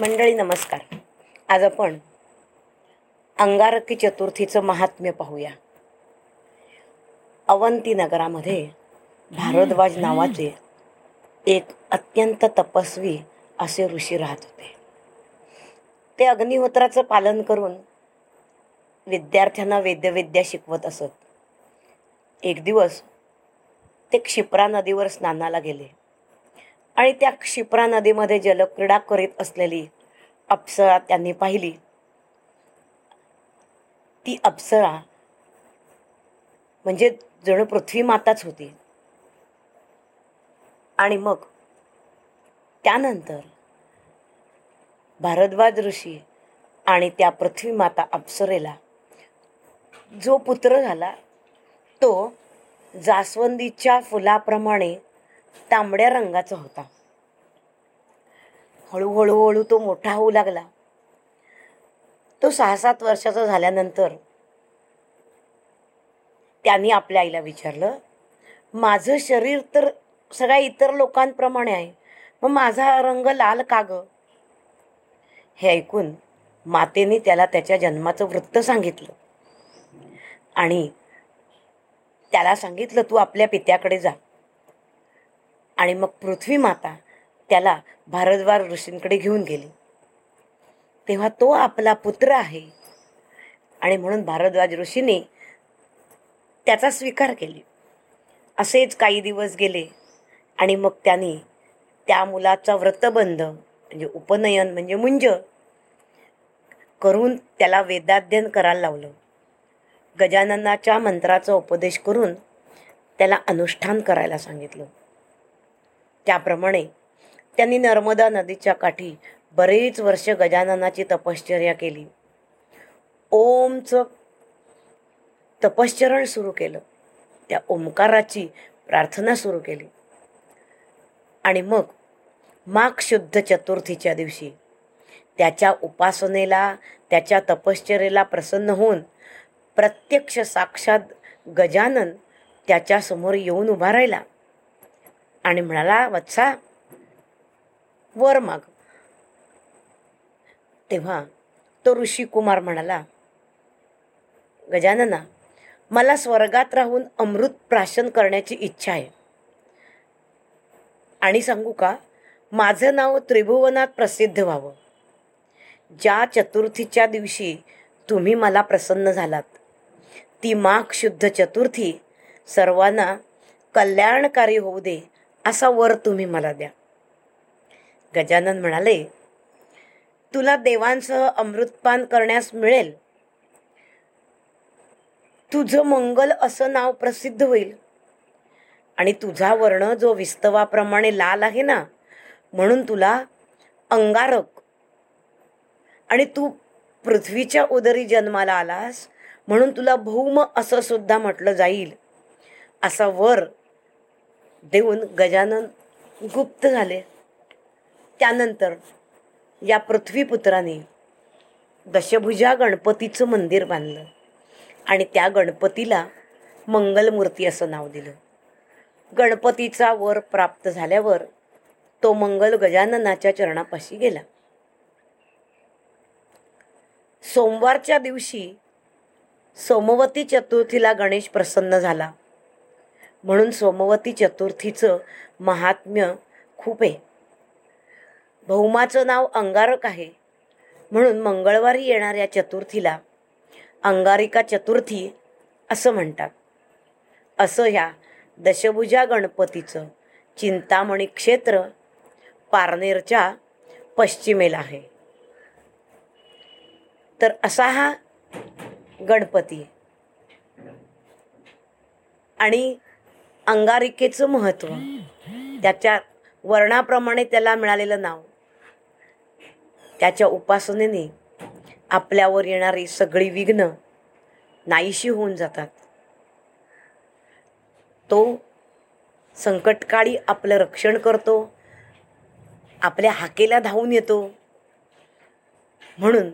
मंडळी नमस्कार. आज आपण अंगारकी चतुर्थीचं महात्म्य पाहूया. अवंती नगरामध्ये भारद्वाज नावाचे एक अत्यंत तपस्वी असे ऋषी राहत होते. ते अग्निहोत्राचं पालन करून विद्यार्थ्यांना वेद्यविद्या शिकवत असत. एक दिवस ते क्षिप्रा नदीवर स्नानाला गेले. आणि त्या क्षिप्रा नदीमध्ये जलक्रीडा करीत असलेली अप्सरा त्यांनी पाहिली. ती अप्सरा म्हणजे जणू पृथ्वी माताच होती. आणि मग त्यानंतर भारद्वाज ऋषी आणि त्या पृथ्वी माता अप्सरेला जो पुत्र झाला तो जास्वंदीच्या फुलाप्रमाणे तांबड्या रंगाचा होता. हळूहळू हळू तो मोठा होऊ लागला. तो सहा सात वर्षाचा झाल्यानंतर त्यांनी आपल्या आईला विचारलं माझं शरीर तर सगळ्या इतर लोकांप्रमाणे आहे मग माझा रंग लाल का ग? हे ऐकून मातेने त्याला त्याच्या जन्माचं वृत्त सांगितलं. आणि त्याला सांगितलं तू आपल्या पित्याकडे जा. आणि मग पृथ्वी माता त्याला भारद्वार ऋषींकडे घेऊन गेली. तेव्हा तो आपला पुत्र आहे. आणि म्हणून भारद्वाज ऋषीने त्याचा स्वीकार केली. असेच काही दिवस गेले आणि मग त्यांनी त्या मुलाचा व्रतबंध म्हणजे उपनयन म्हणजे मुंज करून त्याला वेदाध्ययन करायला लावलं. गजाननाच्या मंत्राचा उपदेश करून त्याला अनुष्ठान करायला सांगितलं. त्याप्रमाणे त्यांनी नर्मदा नदीच्या काठी बरीच वर्ष गजाननाची तपश्चर्या केली. ओमचं तपश्चरण सुरू केलं. त्या ओंकाराची प्रार्थना सुरू केली. आणि मग माघ शुद्ध चतुर्थीच्या दिवशी त्याच्या उपासनेला त्याच्या तपश्चर्येला प्रसन्न होऊन प्रत्यक्ष साक्षात गजानन त्याच्यासमोर येऊन उभा राहिला. आणि म्हणाला वत्सा वर माग. तेव्हा तो ऋषी कुमार म्हणाला गजानना मला स्वर्गात राहून अमृत प्राशन करण्याची इच्छा आहे. आणि सांगू का माझं नाव त्रिभुवनात प्रसिद्ध व्हावं. ज्या चतुर्थीच्या दिवशी तुम्ही मला प्रसन्न झालात ती माघ शुद्ध चतुर्थी सर्वांना कल्याणकारी होऊ दे असा वर तुम्ही मला द्या. गजानन म्हणाले तुला देवांसह अमृतपान करण्यास मिळेल. तुझं मंगल असं नाव प्रसिद्ध होईल. आणि तुझा वर्ण जो विस्तवाप्रमाणे लाल आहे ना म्हणून तुला अंगारक. आणि तू पृथ्वीच्या उदरी जन्माला आलास म्हणून तुला भौम असं सुद्धा म्हटलं जाईल. असा वर देऊन गजानन गुप्त झाले. त्यानंतर या पृथ्वीपुत्राने दशभुजा गणपतीचं मंदिर बांधलं आणि त्या गणपतीला मंगलमूर्ती असं नाव दिलं. गणपतीचा वर प्राप्त झाल्यावर तो मंगल गजाननाच्या चरणापाशी गेला. सोमवारच्या दिवशी सोमवती चतुर्थीला गणेश प्रसन्न झाला. म्हणून सोमवती चतुर्थीचं महात्म्य खूप आहे. भौमाचं नाव अंगारक आहे. म्हणून मंगळवारी येणाऱ्या चतुर्थीला अंगारिका चतुर्थी असं म्हणतात. असं ह्या दशभुजा गणपतीचं चिंतामणी क्षेत्र पारनेरच्या पश्चिमेला आहे. तर असा हा गणपती. आणि अंगारिकेचं महत्त्व त्याच्या वर्णाप्रमाणे त्याला मिळालेलं नाव. त्याच्या उपासनेने आपल्यावर येणारी सगळी विघ्न नाहीशी होऊन जातात. तो संकटकाळी आपलं रक्षण करतो. आपल्या हाकेला धावून येतो. म्हणून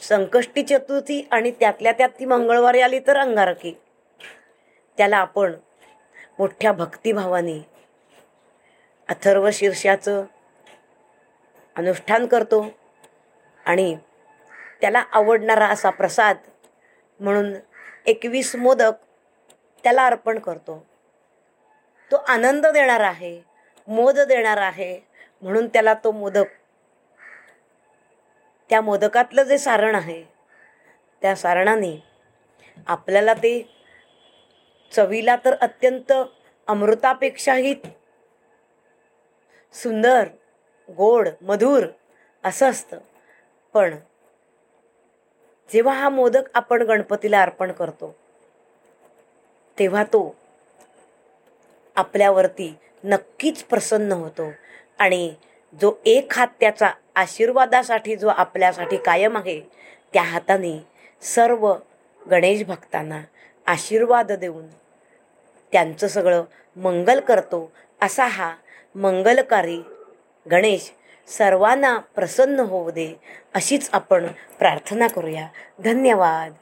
संकष्टी चतुर्थी आणि त्यातल्या त्यात ती मंगळवारी आली तर अंगारकी. त्याला आपण मोठ्या भक्तिभावाने अथर्व शीर्षाचं अनुष्ठान करतो आणि त्याला आवडणारा असा प्रसाद म्हणून एकवीस मोदक त्याला अर्पण करतो. तो आनंद देणारा आहे मोद देणारा आहे म्हणून त्याला तो मोदक त्या मोदकातलं जे सारण आहे त्या सारणाने आपल्याला ते चवीला तर अत्यंत अमृतापेक्षाही सुंदर गोड मधुर असं असतं. पण जेव्हा हा मोदक आपण गणपतीला अर्पण करतो तेव्हा तो आपल्यावरती नक्कीच प्रसन्न होतो आणि जो एक हात त्याचा आशीर्वादासाठी जो आपल्यासाठी कायम आहे त्या हाताने सर्व गणेश भक्तांना आशीर्वाद देऊन त्यांचं सगळं मंगल करतो असा हा मंगलकारी गणेश सर्वांना प्रसन्न होऊ दे अशीच आपण प्रार्थना करूया. धन्यवाद.